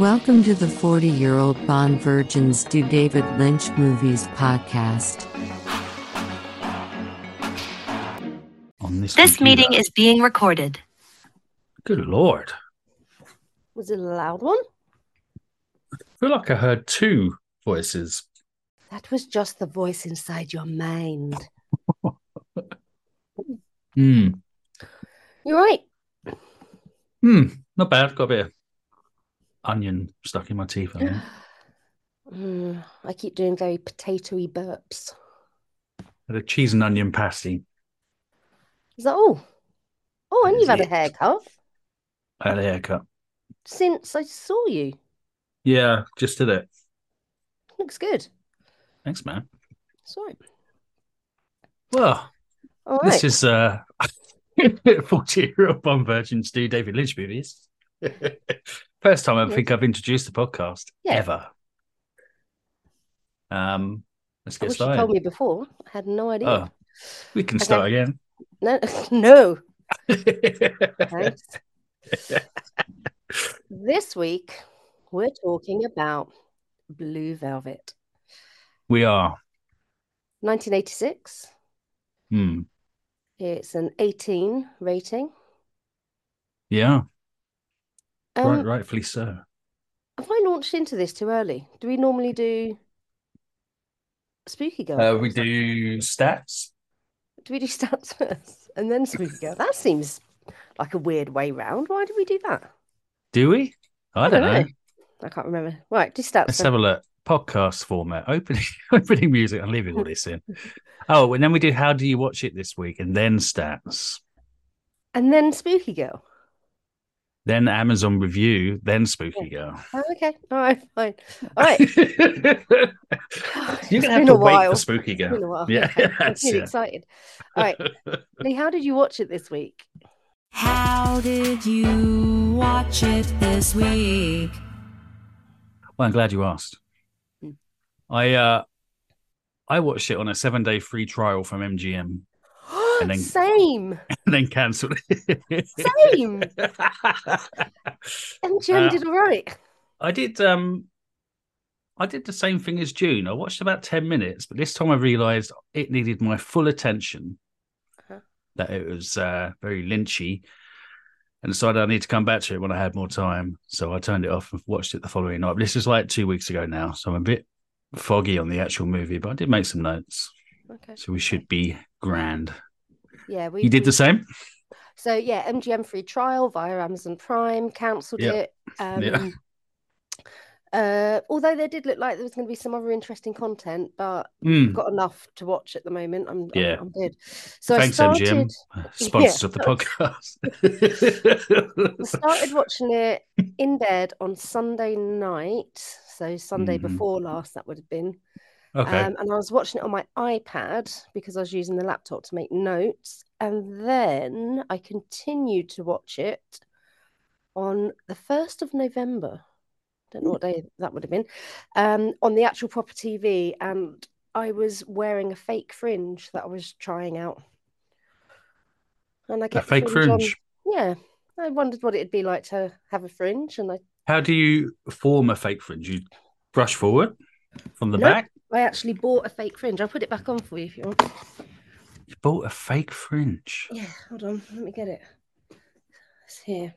Welcome to the 40 year old Bond Virgins Do David Lynch Movies podcast. on this. This computer. meeting is being recorded. Good lord! Was it a loud one? I feel like I heard two voices. That was just the voice inside your mind. Hmm. You're right. Hmm. Not bad. Got a bit of onion stuck in my teeth. I think. Mm, I keep doing very potatoy burps. Had a cheese and onion pasty. Is that all? Oh, and That you've had a haircut I had a haircut. since I saw you. Yeah, just did it. Looks good. Thanks, man. Sorry. Well, All right. this is uh, 40 year old Bond virgins do David Lynch movies. First time I think I've introduced the podcast Yeah. ever. Um, let's I get wish you told me before. I had no idea. Oh, we can Okay. start again. No, no. This week, we're talking about Blue Velvet, we are. 1986. Hmm. It's an 18 rating. Yeah, Um, right, rightfully so. Have I launched into this too early? Do we normally do Spooky Girl? Uh, we do stats. Do we do stats first and then Spooky Girl? That seems like a weird way round. Why do we do that? Do we? I don't know. I can't remember. Right, do stats. Let's then. have a look. Podcast format, opening opening music. I'm leaving all this in. Oh, and then we do how do you watch it this week, and then stats, And then Spooky Girl. Then Amazon review, then Spooky Girl. Oh, okay. All right, fine. All right. You're gonna have been to a wait while. for Spooky It's been a Girl. while. Yeah, Okay. I'm that's really it. excited. All right. Lee, how did you watch it this week? How did you watch it this week? Well, I'm glad you asked. Hmm. I uh I watched it on a seven day free trial from MGM And then- Same. and then cancelled it. Same. MGM Uh, did all right. I did um I did the same thing as June. I watched about 10 minutes, but this time I realized it needed my full attention. Uh-huh. That it was uh very lynchy. And decided I need to come back to it when I had more time. So I turned it off and watched it the following night. But this is like two weeks ago now. So I'm a bit foggy on the actual movie, but I did make some notes. Okay. So we should be grand. Yeah, we You did the same? So yeah, MGM free trial via Amazon Prime cancelled Yeah. it. Um, Yeah. uh, although there did look like there was going to be some other interesting content, but Mm. I've got enough to watch at the moment. I'm I'm- Yeah. I'm, good. So Thanks, I started MGM, sponsors of the podcast. I started watching it in bed on Sunday night. So Sunday Mhm. before last, that would have been. Okay. Um, and I was watching it on my iPad because I was using the laptop to make notes. And then I continued to watch it on the 1st of November. Don't know what day that would have been. Um, on the actual proper TV. And I was wearing a fake fringe that I was trying out. And I a kept the fake on. fringe. Yeah. I wondered what it'd be like to have a fringe. And I, How do you form a fake fringe? You brush forward from the Nope. back. I actually bought a fake fringe. I'll put it back on for you if you want. You bought a fake fringe. Yeah, hold on. Let me get it. It's here.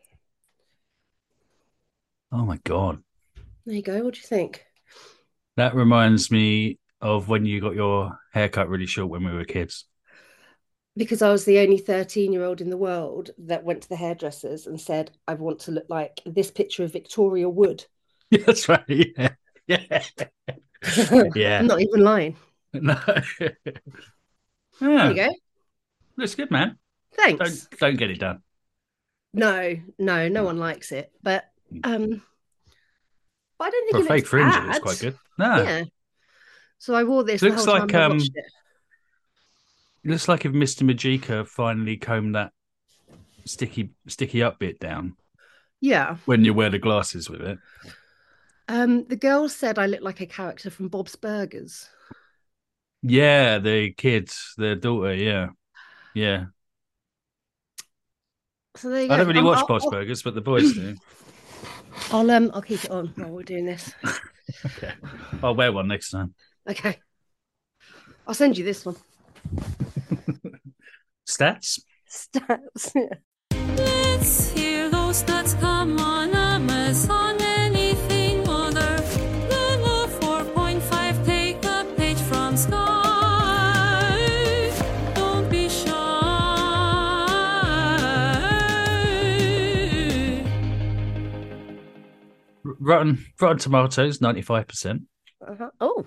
Oh my god, There you go. What do you think? that reminds me of when you got your haircut really short when we were kids. Because I was the only 13 year old in the world that went to the hairdressers and said, I want to look like this picture of Victoria Wood. That's right. Yeah, yeah, yeah. I'm not even lying. No. There yeah, you go. looks good, man. Thanks. Don't don't get it done. No, no, no one likes it. But um but I don't think For a it fake looks fringe, bad. it looks quite good. No, Yeah. So I wore this Looks the whole like, um, it. it looks like if Mr. Majeika finally combed that sticky sticky up bit down Yeah. when you wear the glasses with it. Um the girls said I look like a character from Bob's Burgers. Yeah, the kids, their daughter, yeah. Yeah. So there you I go. don't really I'm- watch I'll- Boss I'll- Burgers, but the boys do. I'll um I'll keep it on while we're doing this. Okay. I'll wear one next time. Okay. I'll send you this one. Stats? Stats. Let's hear those stats come on Rotten, Rotten Tomatoes, 95%. uh-huh. Oh.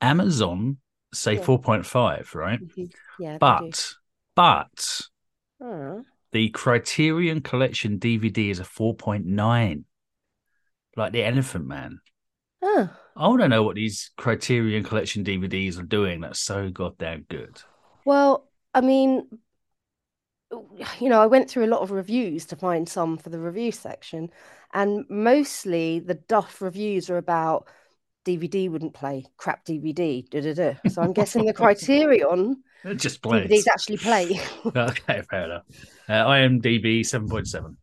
Amazon say Yeah. 4.5, right? mhm. Yeah. But, but Ah. the Criterion Collection DVD is a 4.9. Like the Elephant Man. Ah. I want to know what these Criterion Collection DVDs are doing that's so goddamn good. Well, I mean, you know, I went through a lot of reviews to find some for the review section, and mostly the Duff reviews are about DVD wouldn't play, crap DVD, da da da. So I'm guessing the Criterion It just DVDs plays. actually play. okay, fair enough. Uh, IMDb 7.7.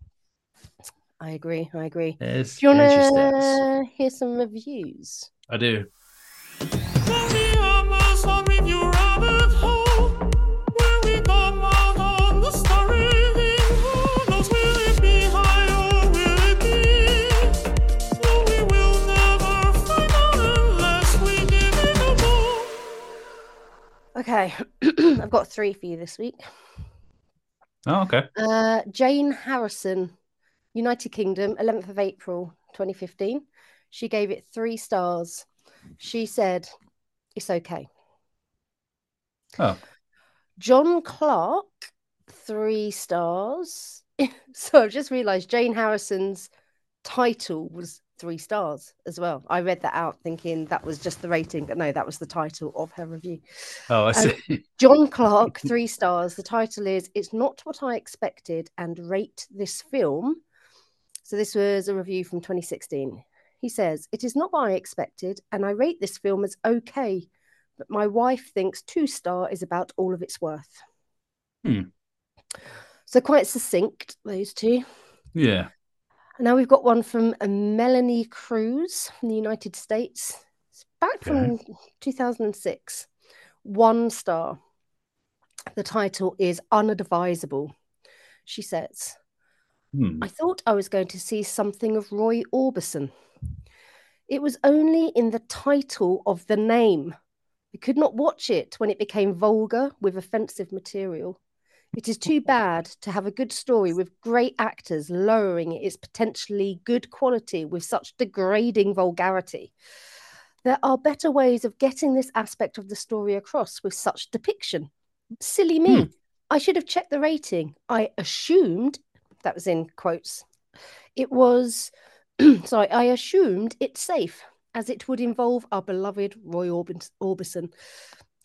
I agree. I agree. There's, Do you want to hear some reviews? I do. Okay, I've got three for you this week. Oh, okay. Uh, Jane Harrison, United Kingdom, 11th of April 2015. She gave it three stars. She said, It's okay. Oh, John Clark, three stars. so I've just realized Jane Harrison's title was three stars as well. I read that out thinking that was just the rating, but no, that was the title of her review. oh, I Um, see. John Clark, three stars. The title is It's Not What I Expected and Rate This Film. So, this was a review from 2016. He says, It is not what I expected, and I rate this film as okay, but my wife thinks two star is about all of its worth. Hmm. So, quite succinct, those two. yeah. Now we've got one from uh, Melanie Cruz from the United States. It's back from 2006. One star. The title is Unadvisable. She says, Hmm. I thought I was going to see something of Roy Orbison. It was only in the title of the name. I could not watch it when it became vulgar with offensive material. It is too bad to have a good story with great actors lowering its potentially good quality with such degrading vulgarity. There are better ways of getting this aspect of the story across with such depiction. Silly me. Hmm. I should have checked the rating. I assumed, that was in quotes, it was, sorry, I assumed it's safe as it would involve our beloved Roy Orbison.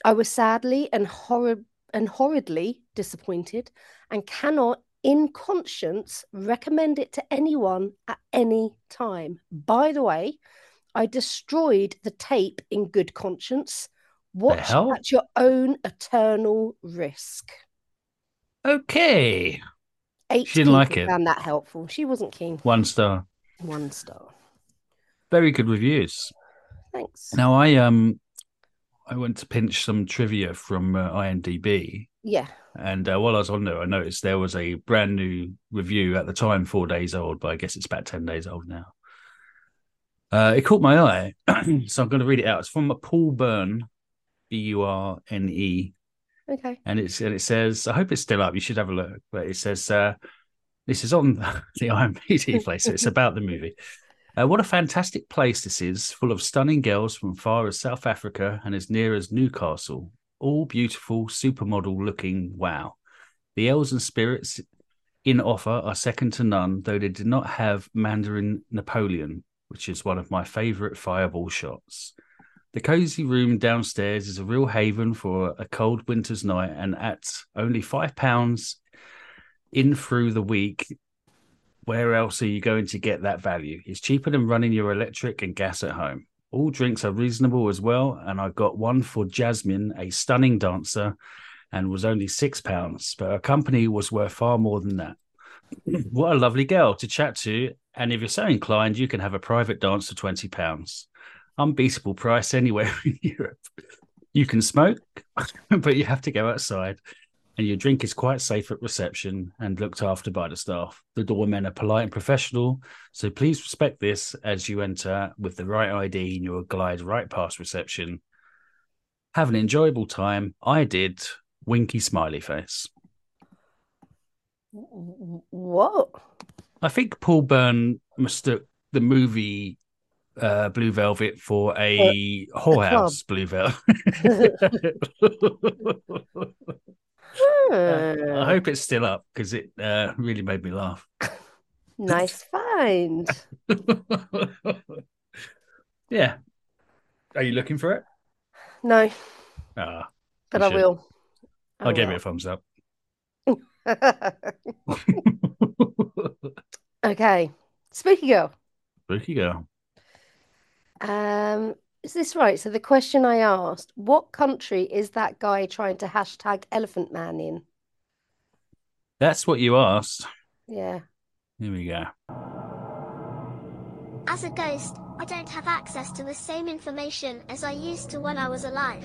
I was sadly and horrid and horridly disappointed and cannot in conscience recommend it to anyone at any time. By the way, I destroyed the tape in good conscience. Watch at your own eternal risk. Okay. Eight She didn't like it. Found that helpful. She wasn't keen. One star. One star. Very good reviews. Thanks. Now I um I went to pinch some trivia from uh, IMDb, Yeah. and uh, while I was on there, I noticed there was a brand new review at the time, four days old, but I guess it's about ten days old now. Uh, it caught my eye, so I'm going to read it out. It's from Paul Burne, B U R N E, Okay. and it's and it says, I hope it's still up. You should have a look. But it says, uh, this is on the IMDb place, so it's about the movie. Uh, what a fantastic place this is, full of stunning girls from far as South Africa and as near as Newcastle. All beautiful, supermodel looking. Wow. The elves and spirits in offer are second to none, though they did not have Mandarine Napoleon, which is one of my favorite fireball shots. The cozy room downstairs is a real haven for a cold winter's night, and at only five pounds in through the week, where else are you going to get that value? It's cheaper than running your electric and gas at home. All drinks are reasonable as well, and I got one for Jasmine, a stunning dancer, and was only six pounds, but her company was worth far more than that. what a lovely girl to chat to And if you're so inclined, you can have a private dance for twenty pounds. Unbeatable price anywhere in Europe. You can smoke, but you have to go outside. And your drink is quite safe at reception and looked after by the staff. The doormen are polite and professional, so please respect this as you enter with the right ID and you'll glide right past reception. Have an enjoyable time. I did. Winky smiley face. What? I think Paul Burne mistook the movie uh, Blue Velvet for a whorehouse Blue Velvet. I hope it's still up because it uh, really made me laugh. Nice find. yeah. Are you looking for it? No, Ah, but I should. will. I gave it a thumbs up. okay. Spooky girl. Spooky girl. Um, is this right? So the question I asked, what country is that guy trying to hashtag Elephant Man in? That's what you asked. Yeah. Here we go. As a ghost, I don't have access to the same information as I used to when I was alive.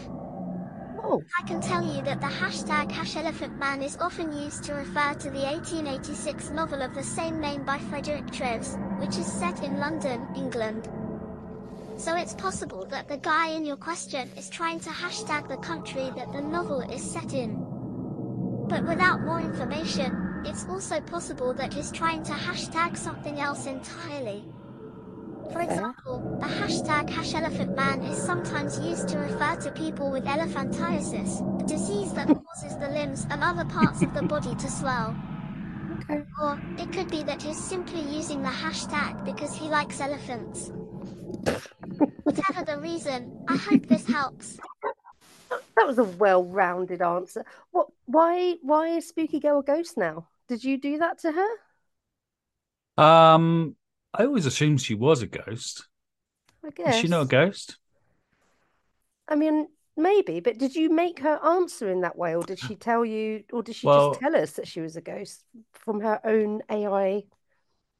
Oh, I can tell you that the hashtag HashElephantMan is often used to refer to the 1886 novel of the same name by Frederick Treves, which is set in London, England. So it's possible that the guy in your question is trying to hashtag the country that the novel is set in. But without more information, it's also possible that he's trying to hashtag something else entirely. For example, the hashtag HashElephantMan is sometimes used to refer to people with elephantiasis, a disease that causes the limbs and other parts of the body to swell. okay. Or it could be that he's simply using the hashtag because he likes elephants. Whatever the reason, I hope this helps. That was a well-rounded answer. What? Why? Why is Spooky Girl a ghost now? Did you do that to her? Um, I always assumed she was a ghost. I guess. Is she not a ghost? I mean, maybe, but did you make her answer in that way, or did she tell you, or did she Well- just tell us that she was a ghost from her own AI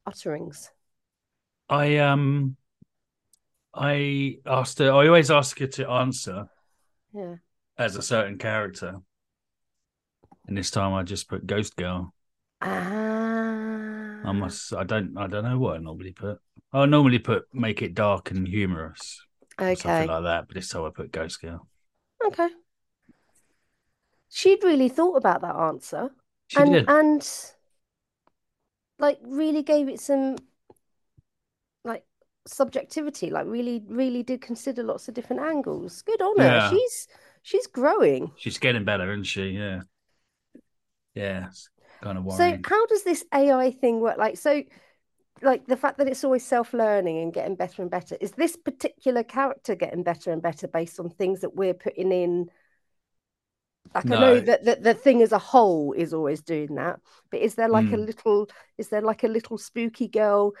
utterings? I um, I asked her. I always ask her to answer Yeah. as a certain character, and this time I just put Ghost Girl. Ah. I must. I don't. I don't know what I normally put. I normally put make it dark and humorous, Okay. something like that. But this time I put Ghost Girl. Okay. She'd really thought about that answer She and did. and like really gave it some subjectivity, like really, really did consider lots of different angles. Good on her. Yeah. She's she's growing. She's getting better, isn't she? Yeah. Yeah. Kind of So how does this AI thing work? Like so like the fact that it's always self-learning and getting better and better, is this particular character getting better and better based on things that we're putting in? Like I know No. that the, thing as a whole is always doing that, but is there like a Mm. little is there like a little spooky girl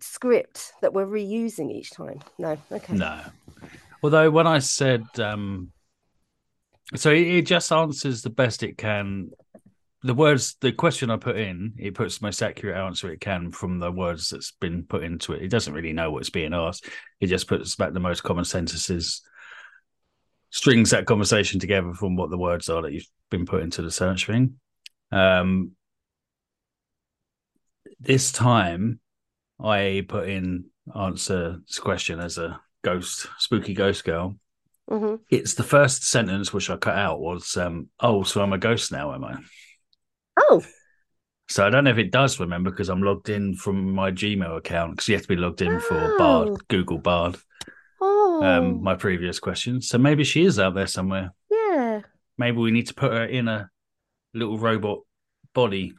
script that we're reusing each time? No. Okay. No. Although when I said, um, so it, it just answers the best it can. The words, the question I put in, it puts the most accurate answer it can from the words that's been put into it. It doesn't really know what's being asked. It just puts back the most common sentences, strings that conversation together from what the words are that you've been put into the search thing. Um, this time, I put in answer this question as a ghost, spooky ghost girl. hmm It's the first sentence which I cut out was, um, "Oh, so I'm a ghost now, am I?" Oh, So I don't know if it does remember because I'm logged in from my Gmail account because you have to be logged in for Oh. Bard, Google Bard, oh, um, my previous questions. So maybe she is out there somewhere. yeah, Maybe we need to put her in a little robot body,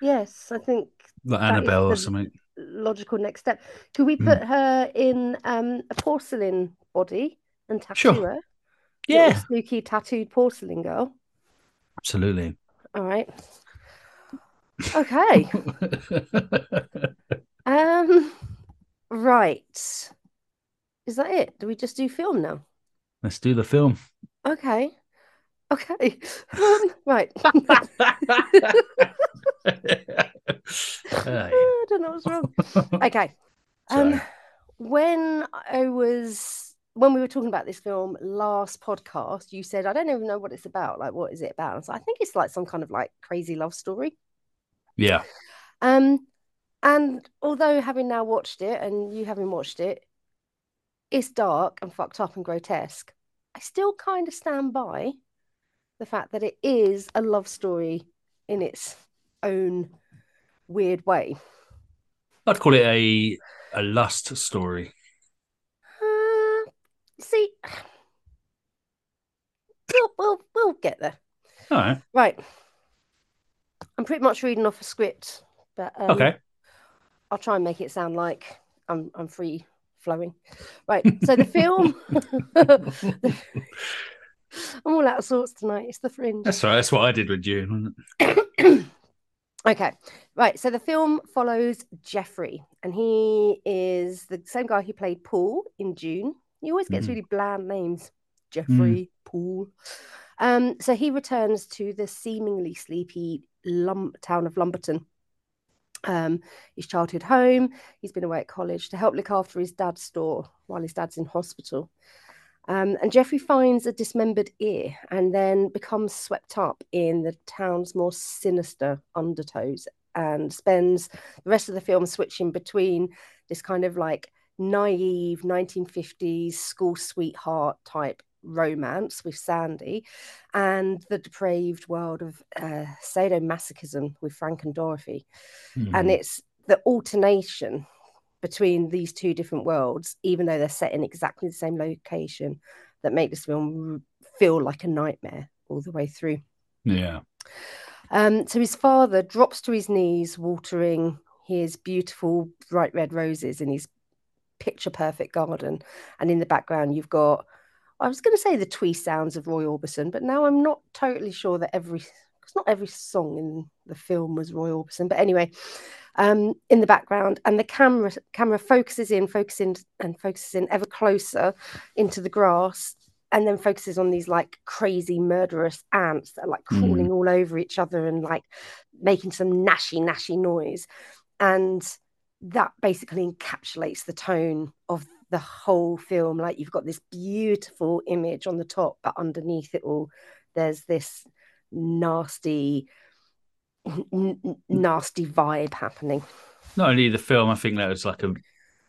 yes, I think like Annabelle or the- something. Logical next step. Could we Hmm. put her in um, a porcelain body and tattoo Sure. her? Yeah, spooky tattooed porcelain girl. absolutely. All right. Okay. Um. Right. Is that it? Do we just do film now? Let's do the film. Okay. Okay. Um, right. Ah, I don't know what's wrong. Okay. Um, when I was when we were talking about this film last podcast, you said I don't even know what it's about. Like, what is it about? I was like, I think it's like some kind of like crazy love story. yeah. Um, and although having now watched it and you having watched it, it's dark and fucked up and grotesque. I still kind of stand by the fact that it is a love story in its own weird way. I'd call it a a lust story. Uh, see, we'll, we'll we'll get there. All right. Right. I'm pretty much reading off a script, but um, Okay. I'll try and make it sound like I'm I'm free flowing. Right. So the film, I'm all out of sorts tonight. It's the fringe. That's right. That's what I did with June. Okay, right. So the film follows Jeffrey, and he is the same guy who played Paul in June. He always gets Mhm. really bland names. Jeffrey, Paul. Um, so he returns to the seemingly sleepy lum- town of Lumberton. Um, his childhood home. He's been away at college to help look after his dad's store while his dad's in hospital. Um, and Jeffrey finds a dismembered ear and then becomes swept up in the town's more sinister undertows and spends the rest of the film switching between this kind of like naive 1950s school sweetheart type romance with Sandy and the depraved world of uh, sadomasochism with Frank and Dorothy and Hmm. it's the alternation between these two different worlds, even though they're set in exactly the same location, that make this film feel like a nightmare all the way through. yeah. Um, so his father drops to his knees, watering his beautiful bright red roses in his picture perfect garden, and in the background you've got. I was going to say the twee sounds of Roy Orbison, but now I'm not totally sure that every because not every song in the film was Roy Orbison. But anyway, um, in the background, and the camera camera focuses in, focusing and focuses in ever closer into the grass, and then focuses on these like crazy murderous ants that are like crawling all over each other and like making some nashy nashy noise, and that basically encapsulates the tone of the whole film. Like you've got this beautiful image on the top, but underneath it all, there's this nasty, n- nasty vibe happening. Not only the film, I think that was like a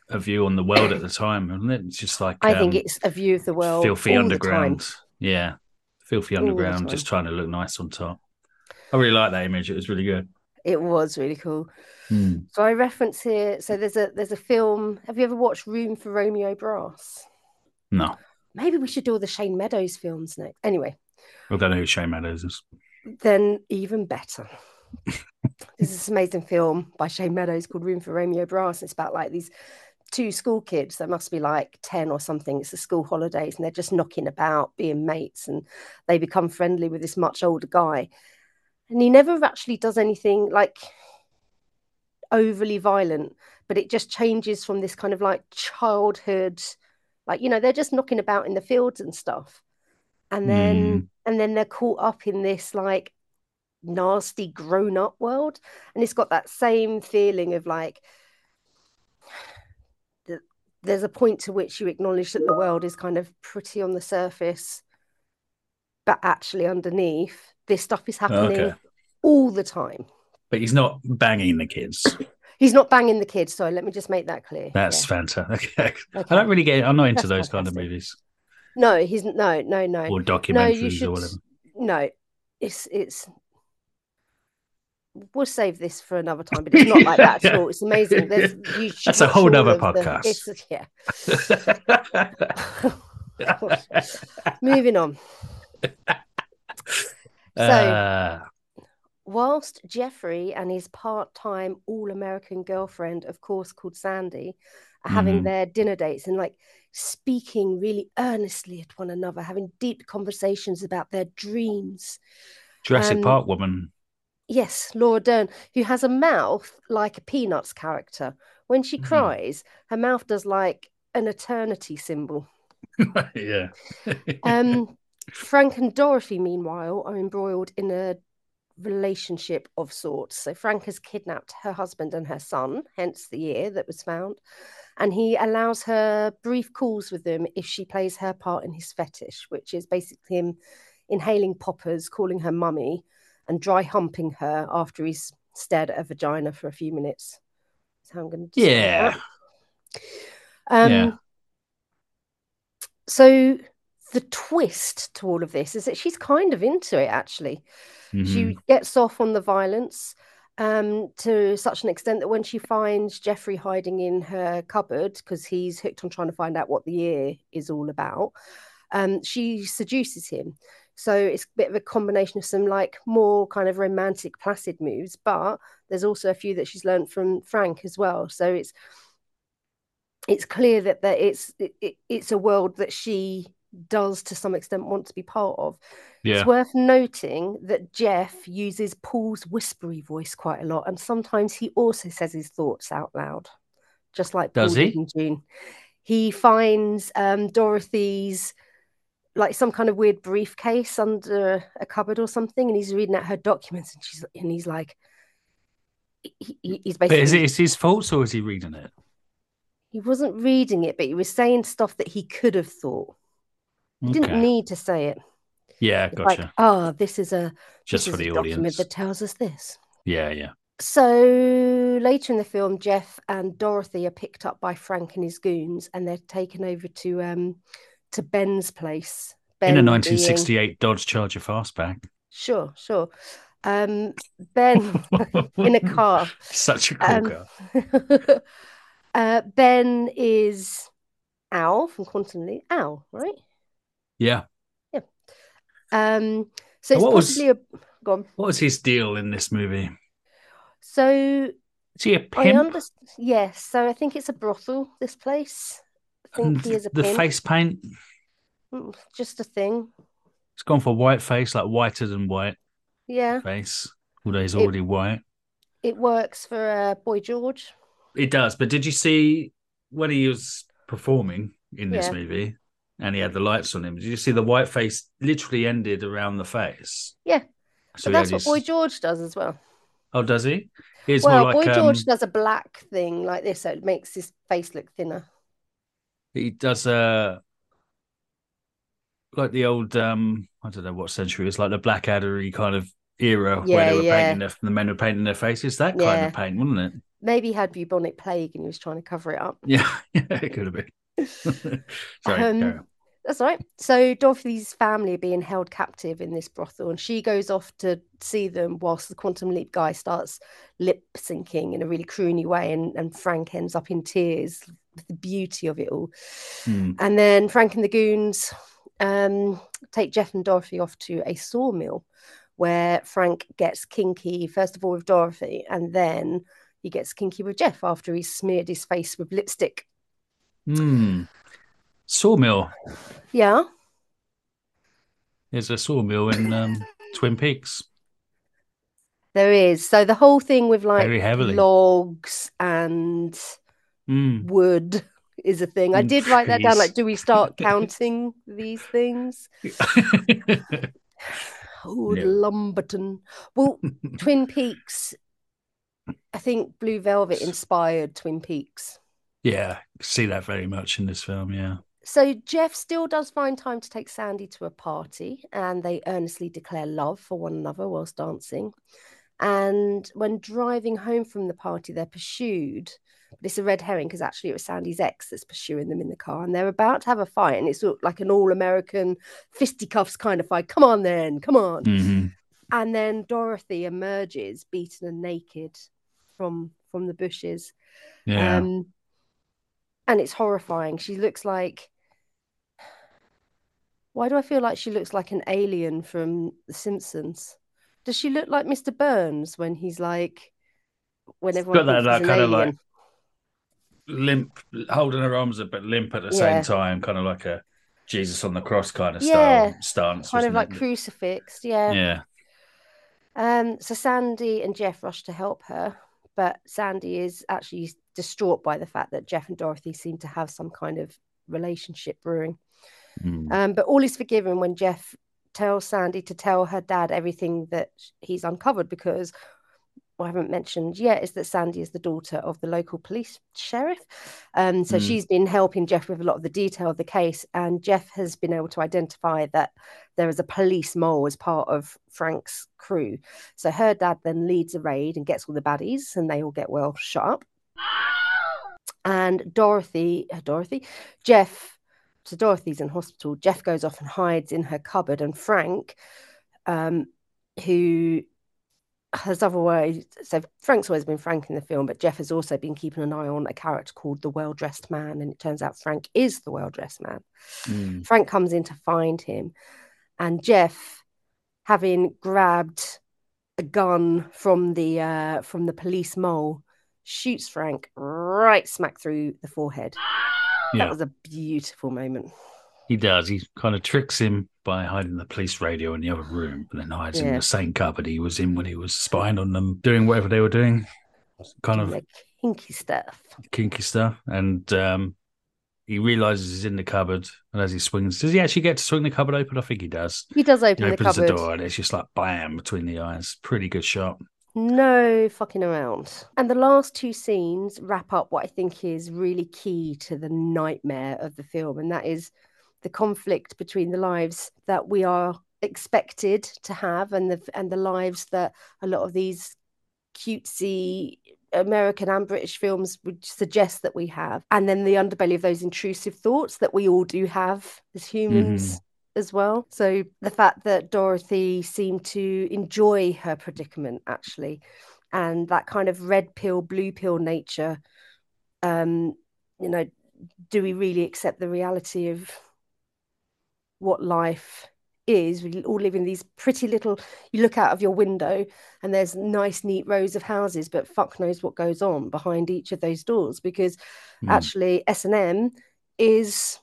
a view on the world at the time, it? It's just like I think um, it's a view of the world. filthy underground. Yeah, filthy underground, just trying to look nice on top. I really like that image. It was really good. It was really cool. Hmm. So I reference here. So there's a there's a film. Have you ever watched Room for Romeo Brass? No, Maybe we should do all the Shane Meadows films next. Anyway, I don't know who Shane Meadows is. then even better. There's this amazing film by Shane Meadows called Room for Romeo Brass. It's about like these two school kids that must be like 10 or something. It's the school holidays and they're just knocking about, being mates, and they become friendly with this much older guy. And he never actually does anything like overly violent, but it just changes from this kind of like childhood, like, you know, they're just knocking about in the fields and stuff. And then hmm. and then they're caught up in this like nasty grown up world and it's got that same feeling of like th- there's a point to which you acknowledge that the world is kind of pretty on the surface but actually underneath this stuff is happening Okay. all the time But he's not banging the kids. he's not banging the kids so let me just make that clear That's Yeah. fantastic. Okay. Okay. I don't really get. I'm not into those kind of movies no he's no no no or no documentaries you should or whatever. no it's it's we'll save this for another time but it's not like that at all it's amazing There's, you That's a whole other podcast. It's- yeah moving on So- Uh, whilst jeffrey and his part-time all-american girlfriend of course called sandy are having Mhm. their dinner dates and like speaking really earnestly at one another having deep conversations about their dreams Jurassic um, Park woman. Yes, Laura Dern, who has a mouth like a Peanuts character. When she Mhm. cries, her mouth does like an eternity symbol. yeah. Um, Frank and Dorothy, meanwhile, are embroiled in a relationship of sorts. So Frank has kidnapped her husband and her son, hence the ear that was found. And he allows her brief calls with them if she plays her part in his fetish, which is basically him inhaling poppers, calling her mummy, and dry humping her after he's stared at her vagina for a few minutes. That's how I'm going to Yeah. Um, Yeah. So the twist to all of this is that she's kind of into it, actually. Mhm. She gets off on the violence um, to such an extent that when she finds Jeffrey hiding in her cupboard because he's hooked on trying to find out what the ear is all about, um, she seduces him. So it's a bit of a combination of some like more kind of romantic, placid moves, but there's also a few that she's learned from Frank as well. So it's it's clear that that it's it, it- it's a world that she does to some extent want to be part of. Yeah. It's worth noting that Jeff uses Paul's whispery voice quite a lot, and sometimes he also says his thoughts out loud, just like Does Paul he? did in June. He finds um, Dorothy's like some kind of weird briefcase under a cupboard or something, and he's reading out her documents, and she's and he's like, he, he- he's But basically is it is his fault or is he reading it? he wasn't reading it, but he was saying stuff that he could have thought. Didn't Okay. need to say it. Yeah, It's gotcha. like, oh, this is a Just for the audience. that tells us this. Yeah, yeah. So later in the film, Jeff and Dorothy are picked up by Frank and his goons, and they're taken over to um to Ben's place. Ben In a Ben being- 1968 Dodge Charger fastback. Sure, sure. Um, Ben in a car. Such a cool Um, car. uh, Ben is Al from Quantum Leap. Al, right? Yeah. Yeah. Um, so it's What was- a go on. What was his deal in this movie? So Is he a I pimp? understand. Yes, so I think it's a brothel. This place. I think And he is a the pimp. face paint. Mm, Just a thing. It's gone for white face, like whiter than white Yeah, face. Although he's It- already white. it works for uh, Boy George. It does. But did you see when he was performing in this Yeah. movie and he had the lights on him? Did you see the white face literally ended around the face? Yeah, So but that's what Boy George does as well. Oh, does he? It's well, more Boy um, George does a black thing like this, so it makes his face look thinner. he does a like the old um I don't know what century it's like the Blackadder kind of era where they were yeah. painting their, the men were painting their faces. That kind of paint, wasn't it? Maybe he had bubonic plague and he was trying to cover it up. Yeah, yeah, it could have been. Sorry, Um. That's all right. So Dorothy's family are being held captive in this brothel, and she goes off to see them whilst the quantum leap guy starts lip syncing in a really croony way, and, and Frank ends up in tears with the beauty of it all. Hmm. And then Frank and the goons um, take Jeff and Dorothy off to a sawmill where Frank gets kinky, first of all with Dorothy, and then he gets kinky with Jeff after he's smeared his face with lipstick. Hmm. Sawmill. Yeah. There's a sawmill in um, Twin Peaks. There is. So the whole thing with like logs and Hmm. wood is a thing. I did write that down. Like, do we start counting these things? Oh, No. Lumberton. Well, Twin Peaks. I think Blue Velvet inspired Twin Peaks. Yeah, see that very much in this film. Yeah. So Jeff still does find time to take Sandy to a party, and they earnestly declare love for one another whilst dancing. And when driving home from the party, they're pursued. Is a red herring because actually it was Sandy's ex that's pursuing them in the car, and they're about to have a fight, and it's sort of like an all-American fisticuffs kind of fight. Come on, then, come on! hmm And then Dorothy emerges, beaten and naked, from from the bushes. Yeah. Um, and it's horrifying. She looks like. Why do I feel like she looks like an alien from The Simpsons? Does she look like Mr. Burns when he's like, when everyone got that, that kind of like limp, holding her arms up, but limp at the Yeah. same time, kind of like a Jesus on the cross kind of Yeah. style stance. kind of like it? crucifixed, yeah. Yeah. Um, so Sandy and Jeff rush to help her, but Sandy is actually distraught by the fact that Jeff and Dorothy seem to have some kind of relationship brewing. Mm. Um, but all is forgiven when Jeff tells Sandy to tell her dad everything that he's uncovered because I haven't mentioned yet is that Sandy is the daughter of the local police sheriff. Um, so Mm. she's been helping Jeff with a lot of the detail of the case, and Jeff has been able to identify that there is a police mole as part of Frank's crew. So her dad then leads a raid and gets all the baddies, and they all get well shut up. And Dorothy, uh, Dorothy, Jeff, so Dorothy's in hospital. Jeff goes off and hides in her cupboard, and Frank, um, who has otherwise, so Frank's always been Frank in the film, but Jeff has also been keeping an eye on a character called the Well Dressed Man, and it turns out Frank is the Well Dressed Man. Mm. Frank comes in to find him, and Jeff, having grabbed a gun from the uh, from the police mole, shoots Frank right smack through the forehead. That was a beautiful moment. He does. He kind of tricks him by hiding the police radio in the other room, and then hides in the same cupboard he was in when he was spying on them, doing whatever they were doing, kind of like kinky stuff. kinky stuff. And um, he realizes he's in the cupboard, and as he swings, does he actually get to swing the cupboard open? I think he does. He does He open the opens the, door, and it's just like bam between the eyes. Pretty good shot. No fucking around. And the last two scenes wrap up what I think is really key to the nightmare of the film, and that is the conflict between the lives that we are expected to have and the and the lives that a lot of these cutesy American and British films would suggest that we have, and then the underbelly of those intrusive thoughts that we all do have as humans as well. So the fact that Dorothy seemed to enjoy her predicament actually, and that kind of red pill, blue pill nature, um, you know, do we really accept the reality of what life is? We all live in these pretty little. You look out of your window, and there's nice, neat rows of houses, but fuck knows what goes on behind each of those doors because Mm. actually S and M is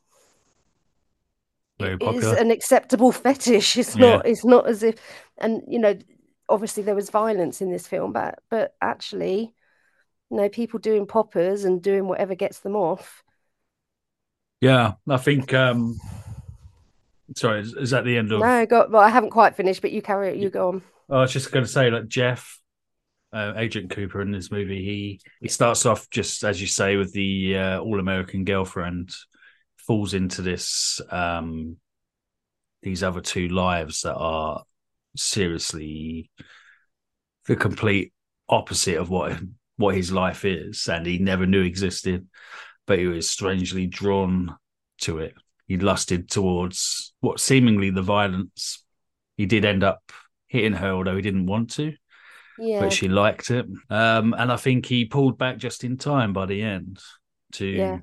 is an acceptable fetish. It's Yeah. not. It's not as if, and you know, obviously there was violence in this film, but but actually, you know, people doing poppers and doing whatever gets them off. Yeah, I think. um Sorry, is, is that the end of? No, got. Well, I haven't quite finished, but you carry it. You go on. I was just going to say, like Jeff, uh, Agent Cooper in this movie, he he starts off just as you say with the uh, all American girlfriend, falls into this um these other two lives that are seriously the complete opposite of what what his life is, and he never knew existed, but he was strangely drawn to it. He lusted towards what seemingly the violence. He did end up hitting her, although he didn't want to, Yeah, but she liked it. Um, and I think he pulled back just in time by the end to Yeah.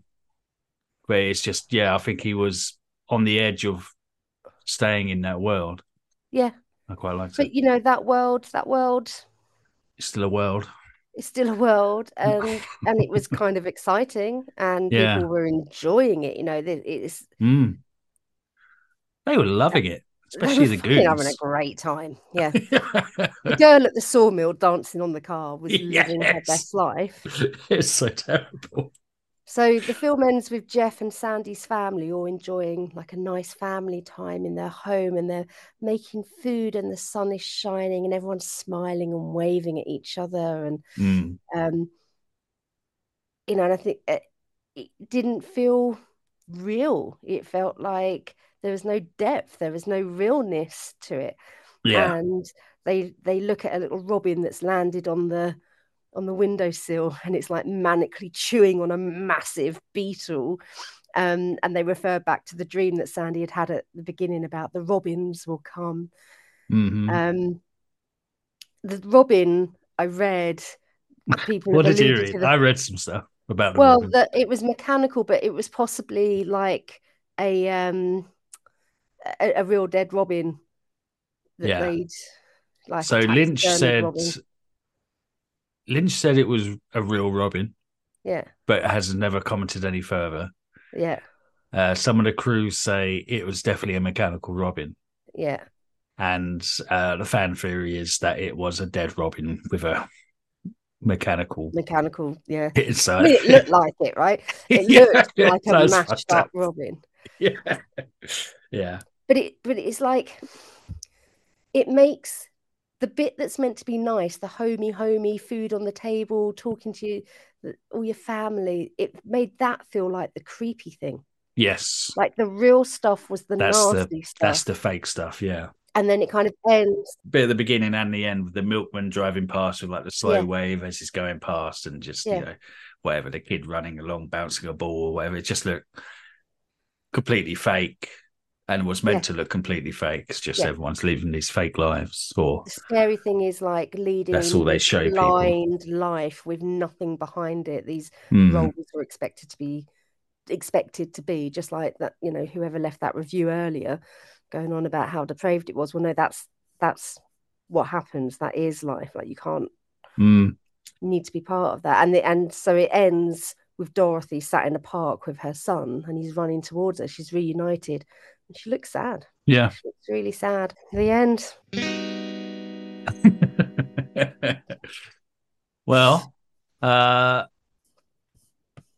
where it's just, yeah, I think he was on the edge of staying in that world. yeah. I quite liked But it. But you know that world. That world It's still a world. Is still a world, and and it was kind of exciting, and Yeah. people were enjoying it. You know, it's Mm. They were loving it, especially the fucking having a great time. Yeah. The girl at the sawmill dancing on the car was living her best life. it's so terrible. So the film ends with Jeff and Sandy's family all enjoying like a nice family time in their home and they're making food and the sun is shining and everyone's smiling and waving at each other and Mm. um you know and I think it, it didn't feel real. It felt like there was no depth, there was no realness to it. Yeah. and they they look at a little robin that's landed on the on the windowsill and it's like manically chewing on a massive beetle um, and they refer back to the dream that sandy had had at the beginning about the robins will come Mhm. um, the robin i read people what did you read? the- I read some stuff about the well that it was mechanical but it was possibly like a um a, a real dead robin that Yeah. like so Lynch said robin. Lynch said it was a real Robin, yeah but has never commented any further. yeah Uh, some of the crew say it was definitely a mechanical Robin, yeah and uh, the fan theory is that it was a dead Robin with a mechanical mechanical yeah inside. I mean, it looked like it, right? It Yeah, looked it like a mashed up. Robin. yeah, yeah, But it, but it's like it makes the bit that's meant to be nice, the homey, homey food on the table, talking to you, all your family, it made that feel like the creepy thing. Yes. Like the real stuff was the That's the nasty stuff. that's the fake stuff, yeah. And then it kind of ends. Bit at the beginning and the end with the milkman driving past with like the slow Yeah. wave as he's going past and just, Yeah. you know, whatever, the kid running along, bouncing a ball or whatever. It just looked completely fake and was meant Yeah. to look completely fake. It's just Yeah. everyone's living these fake lives or The scary thing is like leading That's all they show people. life with nothing behind it. These Hmm. roles were expected to be expected to be just like that you know whoever left that review earlier going on about how depraved it was well no that's that's what happens that is life like you can't you need to be part of that and the, and so it ends with Dorothy sat in a park with her son and he's running towards her she's reunited she looks sad Yeah. she looks really sad the end well, uh,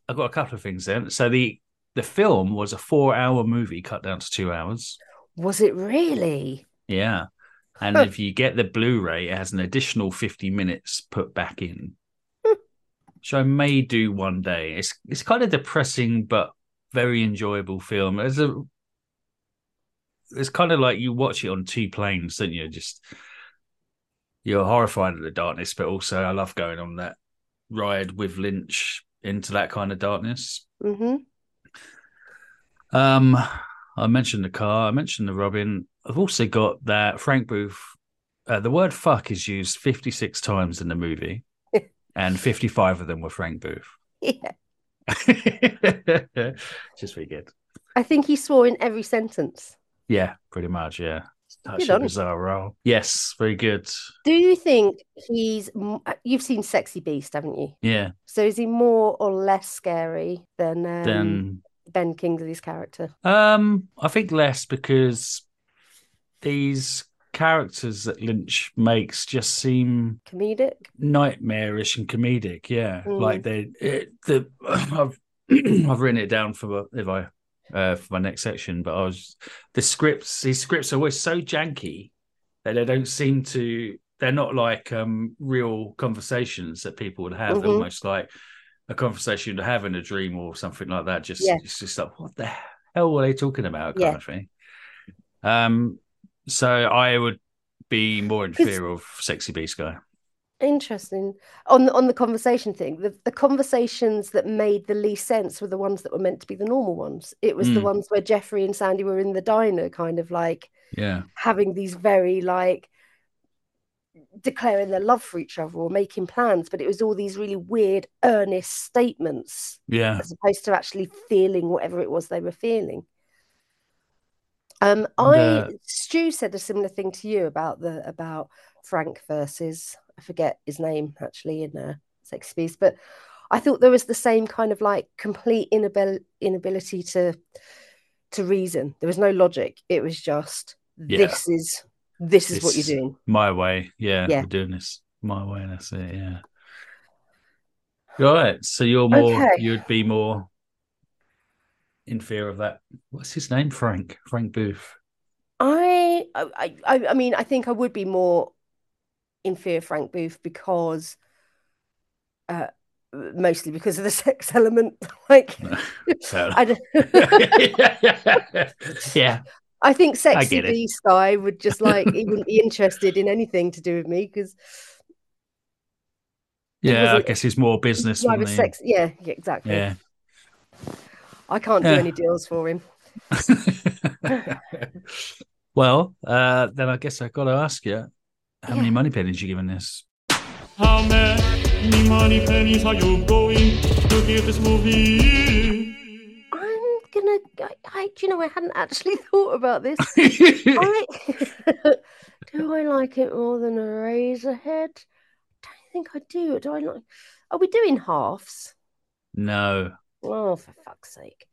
I've got a couple of things then. So the the film was a four hour movie cut down to two hours. was it really Yeah. And Huh. if you get the Blu-ray, it has an additional 50 minutes put back in. Which I may do one day. It's it's kind of depressing but very enjoyable film. It's a it's kind of like you watch it on two planes, don't you? Just you're horrified at the darkness, but also I love going on that ride with Lynch into that kind of darkness. hmm Um, I mentioned the car. I mentioned the Robin. I've also got that Frank Booth. Uh, the word "fuck" is used fifty-six times in the movie, and fifty-five of them were Frank Booth. yeah Just very good. I think he swore in every sentence. Yeah, pretty much. Yeah, such a bizarre role. Yes, very good. Do you think he's? uh, You've seen Sexy Beast, haven't you? Yeah, So is he more or less scary than um, then Ben Kingsley's character? um, I think less because these characters that Lynch makes just seem Comedic? nightmarish and comedic. Yeah, Mm. like they it, the I've I've written it down for if I uh, for my next section, but I was the scripts. These scripts are always so janky that they don't seem to. They're not like um real conversations that people would have. They're Mhm. almost like a conversation to have in a dream or something like that. Just Yeah. it's just like what the hell were they talking about? Kind Yeah. of thing. Um, so I would be more in fear of Sexy Beast guy. Interesting. On the on the conversation thing, the, the conversations that made the least sense were the ones that were meant to be the normal ones. It was the Mm. ones where Jeffrey and Sandy were in the diner, kind of like Yeah. having these very like declaring their love for each other or making plans, but it was all these really weird, earnest statements Yeah. as opposed to actually feeling whatever it was they were feeling. Um, And, I uh, Stu said a similar thing to you about the about Frank versus I forget his name actually in uh, Sex Beast, but I thought there was the same kind of like complete inabil- inability to to reason. There was no logic. It was just Yeah. this is this is what you're doing. My way. Yeah. Yeah. We're doing this my way. That's it. Yeah. Right. So you're more, Okay. you'd be more in fear of that. What's his name? Frank. Frank Booth. I, I, I, I mean, I think I would be more in fear of Frank Booth because, uh, mostly because of the sex element. Like, I, yeah. I think sexy it. beast guy would just like he wouldn't be interested in anything to do with me because Yeah. I guess he's more business. he? sex. Yeah, yeah, exactly. Yeah. I can't do Yeah. any deals for him. well, uh, then I guess I've got to ask you how many money pennies you giving this? How many money pennies are you going to give this movie? I'm gonna. I, I, do you know, I hadn't actually thought about this. I do I like it more than Eraserhead? I don't think I do. Do I like? Are we doing halves? no. Oh, for fuck's sake!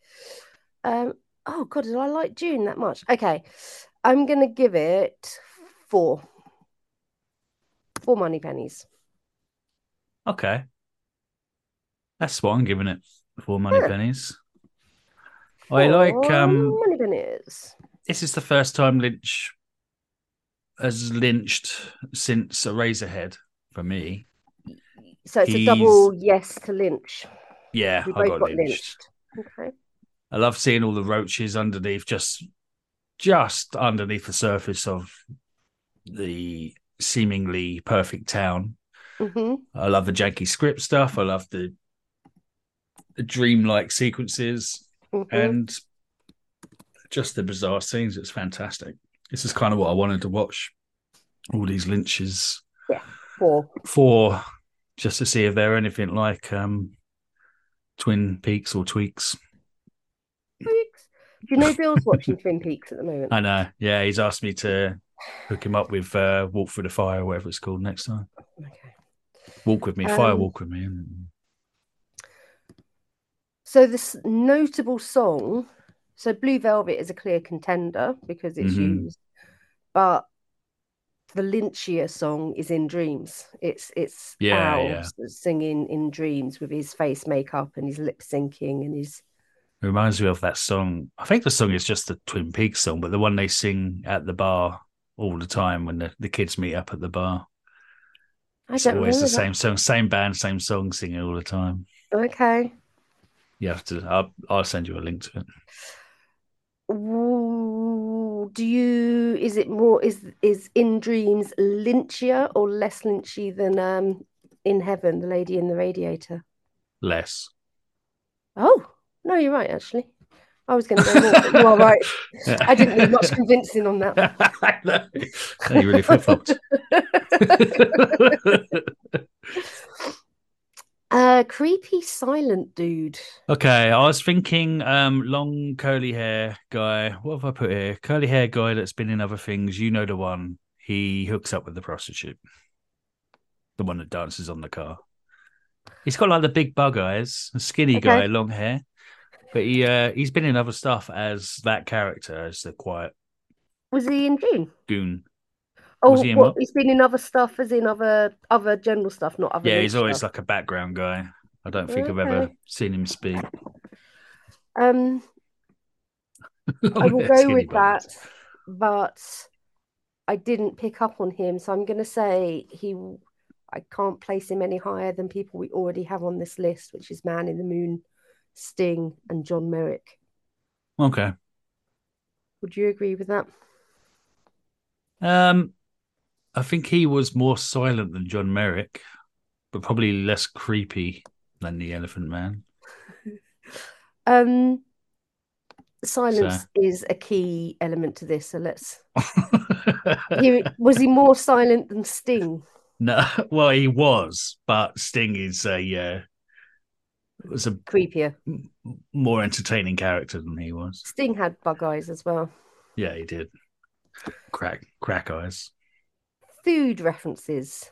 Um. Oh God, did I like Dune that much? Okay, I'm gonna give it four. Four money pennies. Okay. That's what I'm giving it. Four money pennies. I like um money pennies. this is the first time Lynch has lynched since Eraserhead for me. So it's a double yes to Lynch. Yeah, We I got, got lynched. lynched. Okay. I love seeing all the roaches underneath, just just underneath the surface of the seemingly perfect town. hmm I love the janky script stuff. I love the, the dreamlike sequences hmm and just the bizarre scenes. It's fantastic. This is kind of what I wanted to watch. All these lynches Four. for just to see if they're anything like um, Twin Peaks or Tweaks. Peaks. Do you know Bill's watching Twin Peaks at the moment? I know. Yeah, he's asked me to hook him up with uh, Walk Through the Fire, whatever it's called next time. Okay. Walk with me, fire Um, walk with me. So this notable song, so Blue Velvet is a clear contender because it's Mhm. used, but the Lynchia song is in Dreams. It's it's Yeah, yeah. singing in Dreams with his face makeup and his lip syncing and his It reminds me of that song. I think the song is just the Twin Peaks song, but the one they sing at the bar all the time when the, the kids meet up at the bar. I It's always the same song, same band, same song, singing all the time. Okay. You have to. I'll, I'll send you a link to it. Ooh, Do you is it more is is in Dreams lynchier or less lynchy than um in Heaven, the lady in the radiator? Less. Oh, no, you're right, actually. I was going to go more, but you are right. I didn't need much convincing on that. Know. No, you really flip flopped. Uh, creepy silent dude. okay, I was thinking um long curly hair guy. What have I put here? Curly hair guy that's been in other things. You know the one. He hooks up with the prostitute. The one that dances on the car. He's got like the big bug eyes, a skinny Okay. guy, long hair. But he uh he's been in other stuff as that character, as the quiet Was he in Dune? goon. Oh, Was he what? He's been in other stuff, as in other other general stuff, not other. Yeah, he's always stuff. like a background guy. I don't think I've ever seen him speak. Um, I will go with buns. that, but I didn't pick up on him, so I'm going to say he. I can't place him any higher than people we already have on this list, which is Man in the Moon, Sting, and John Merrick. Okay. Would you agree with that? Um, I think he was more silent than John Merrick, but probably less creepy than the Elephant Man. Um, silence is a key element to this, so let's. He, was he more silent than Sting? no, well, he was, but Sting is a uh, was a Creepier. more entertaining character than he was. Sting had bug eyes as well. Yeah, he did. Crack, crack eyes. Food references.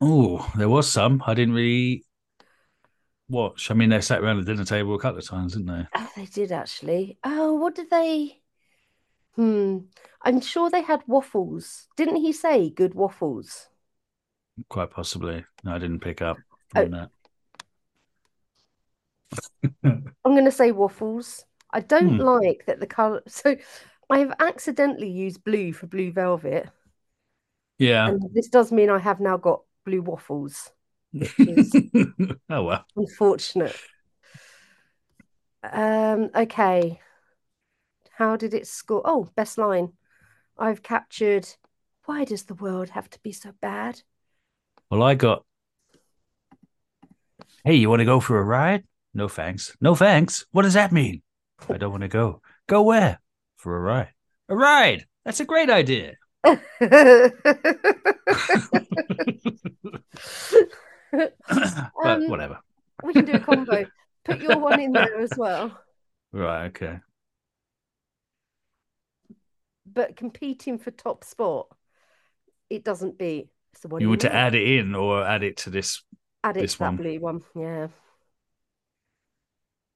Oh, there was some. I didn't really watch. I mean, they sat around the dinner table a couple of times, didn't they? Oh, they did actually. Oh, what did they? Hmm. I'm sure they had waffles. Didn't he say good waffles? Quite possibly. No, I didn't pick up Oh. I'm going to say waffles. I don't Hmm. like that the color. So I've accidentally used blue for blue velvet, Yeah. and this does mean I have now got blue waffles. is- oh well. Unfortunate. Um, okay. How did it score? Oh, best line. I've captured. Why does the world have to be so bad? Well, I got. Hey, you want to go for a ride? No thanks. No thanks. What does that mean? I don't want to go. Go where? For a ride. A ride. That's a great idea. but Um, whatever. we can do a combo. Put your one in there as well. Right. Okay. But competing for top spot, it doesn't beat. So You want to add it in or add it to this? add it this to that one? blue one. Yeah.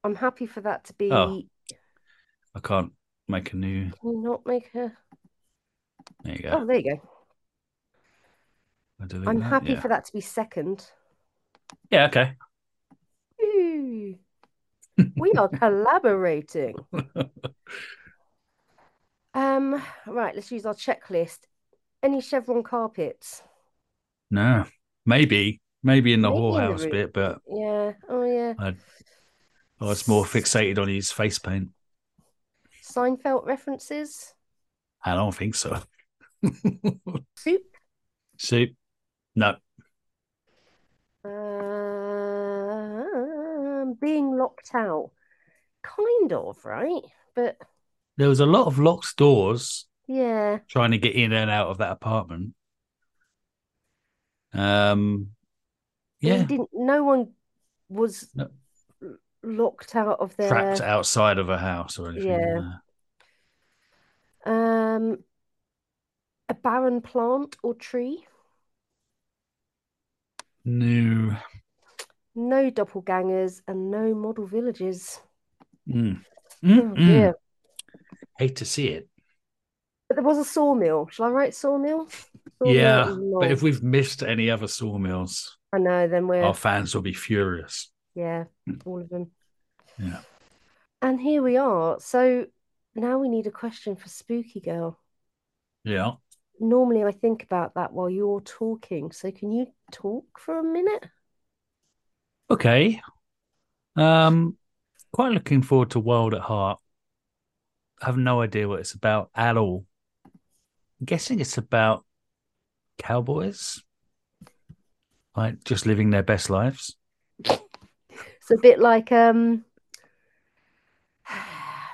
I'm happy for that to be. Oh. I can't make a new. Can you not make a? There you go. Oh, there you go. I'm that, happy yeah. for that to be second. Yeah. Okay. Ooh. We are collaborating. Um, right, let's use our checklist. any chevron carpets? No, maybe, maybe in the Maybe in the whorehouse bit, but Yeah. Oh yeah. I, I was more fixated on his face paint. Seinfeld references. I don't think so. Soup. Soup? No. Um, being locked out. Kind of, right? But There was a lot of locked doors yeah. trying to get in and out of that apartment. Um, He yeah, didn't. No one was No. Locked out of their. trapped outside of a house or anything. Yeah. Uh, Um, a barren plant or tree. no. No doppelgangers and no model villages. Mm. Oh Mm-mm. Hate to see it. But there was a sawmill. Shall I write sawmill? Sawmill Yeah, but if we've missed any other sawmills, I know, then we're our fans will be furious. yeah, all of them. Yeah. And here we are. So now we need a question for Spooky Girl. Yeah. Normally I think about that while you're talking. So can you talk for a minute? Okay. Um, quite looking forward to Wild at Heart. I have no idea what it's about at all. I'm guessing it's about cowboys, like just living their best lives. It's a bit like um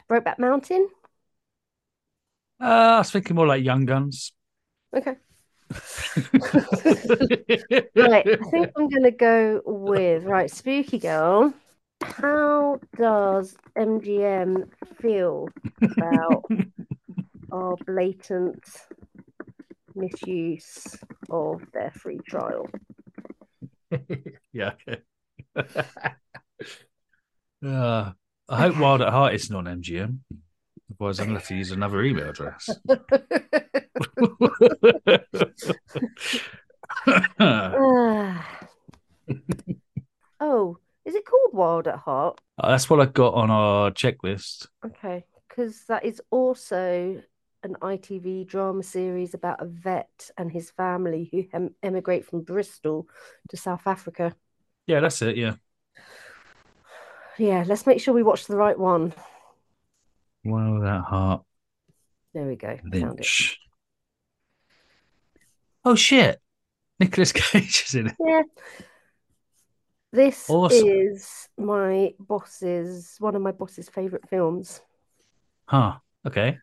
Brokeback Mountain. Uh, I was thinking more like Young Guns. Okay. Right, I think I'm gonna go with right, Spooky Girl. How does MGM feel about our blatant misuse of their free trial? yeah. Okay. uh, I hope Wild at Heart isn't on MGM. Otherwise, I'm going to have to use another email address. Ah. oh, is it called Wild at Heart? That's what I got on our checklist. Okay, because that is also an ITV drama series about a vet and his family who em- emigrate from Bristol to South Africa. Yeah, that's it. Yeah. Yeah, let's make sure we watch the right one. Wild at Heart There we go. Found it. Lynch. Oh shit! Nicolas Cage is in it. Yeah. This Awesome. is my boss's one of my boss's favorite films. Huh. Okay.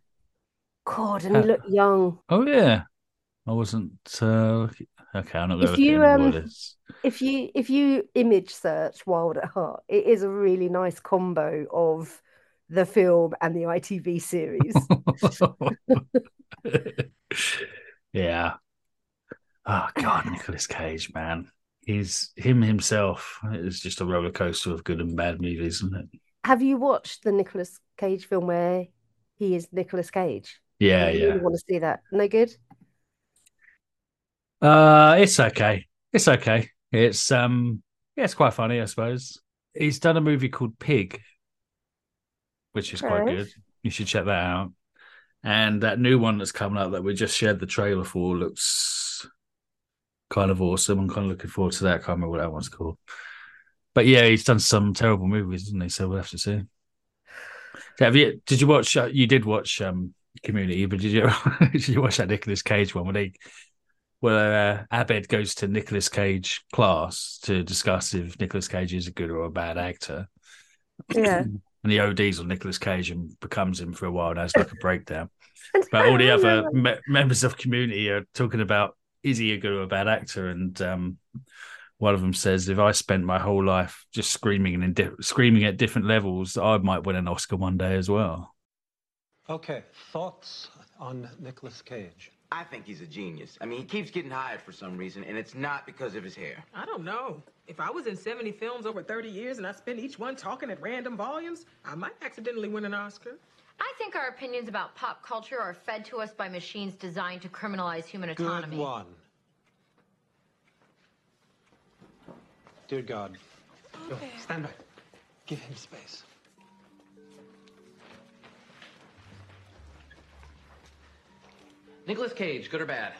God, and he Uh, looked young. Oh yeah. I wasn't. Uh, okay, I'm not going If to you, um. If you if you image search Wild at Heart, it is a really nice combo of the film and the ITV series. yeah. Oh God, Nicolas Cage, man. He's him himself is just a roller coaster of good and bad movies, isn't it? Have you watched the Nicolas Cage film where he is Nicolas Cage? Yeah, I yeah. really want to see that. No good? Uh, it's okay. It's okay. It's um, yeah, it's quite funny, I suppose. He's done a movie called Pig, which is quite good. You should check that out. And that new one that's coming out that we just shared the trailer for looks kind of awesome. I'm kind of looking forward to that. I can't remember what that one's called. But yeah, he's done some terrible movies, hasn't he? So we'll have to see. So have you? Did you watch? Uh, you did watch um Community, but did you? did you watch that Nicolas Cage one where they where uh, Abed goes to Nicolas Cage class to discuss if Nicolas Cage is a good or a bad actor. Yeah. And he ODs on Nicolas Cage and becomes him for a while. And has like a breakdown. But all the other me- members of Community are talking about is he a good or a bad actor? And um, one of them says, if I spent my whole life just screaming and in screaming at different levels, I might win an Oscar one day as well. Okay, thoughts on Nicolas Cage? I think he's a genius. I mean, he keeps getting hired for some reason, and it's not because of his hair. I don't know. If I was in 70 films over 30 years and I spent each one talking at random volumes, I might accidentally win an Oscar. I think our opinions about pop culture are fed to us by machines designed to criminalize human Good autonomy. one. Dear God. Go, stand back. Give him space. Nicolas Cage, good or bad?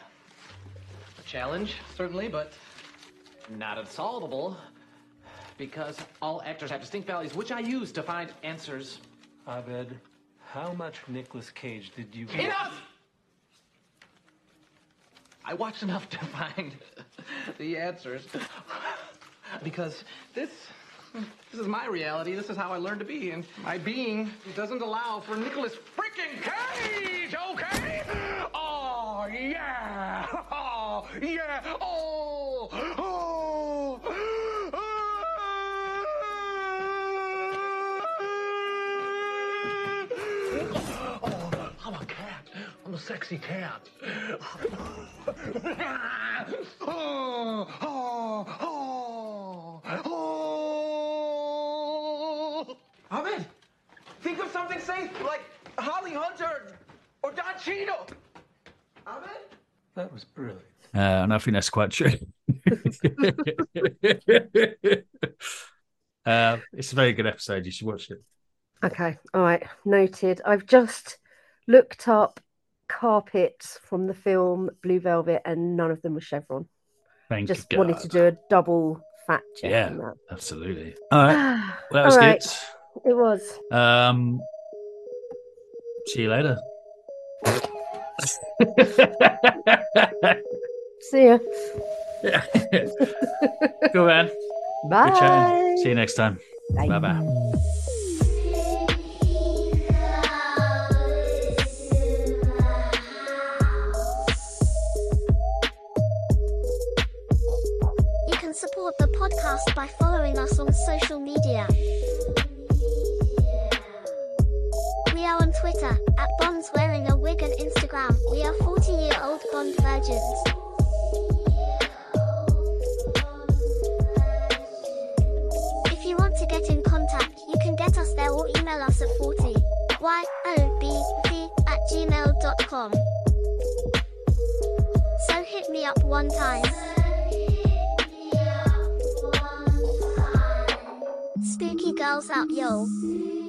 A challenge, certainly, but not unsolvable. Because all actors have distinct values, which I use to find answers. Abed, how much Nicolas Cage did you Enough! I watched enough to find the answers. Because this this is my reality. This is how I learned to be, and my being doesn't allow for Nicolas freaking Cage, okay? Oh yeah! Oh yeah! Oh! Oh! Oh, I'm a cat. I'm a sexy cat. oh, oh, oh, oh. Abed, think of something safe like Holly Hunter or Don Cheadle. Abed? That was brilliant. Uh, and I think that's quite true. uh, it's a very good episode. You should watch it. Okay, all right, noted. I've just looked up carpets from the film Blue Velvet, and none of them were Chevron. Thank just God. wanted to do a double fact check Yeah, on that. absolutely. All right. Well, that was All good. It was. Um, see you later. See ya. Go man. Bye. Good chatting. See you next time. Bye bye. You can support the podcast by following us on social media. We are on Twitter, at Bonds Wearing a Wig and Instagram, we are 40 year old Bond virgins. If you want to get in contact, you can get us there or email us at 40 YOBC at gmail.com. So hit me up one time. Spooky girls out, yo.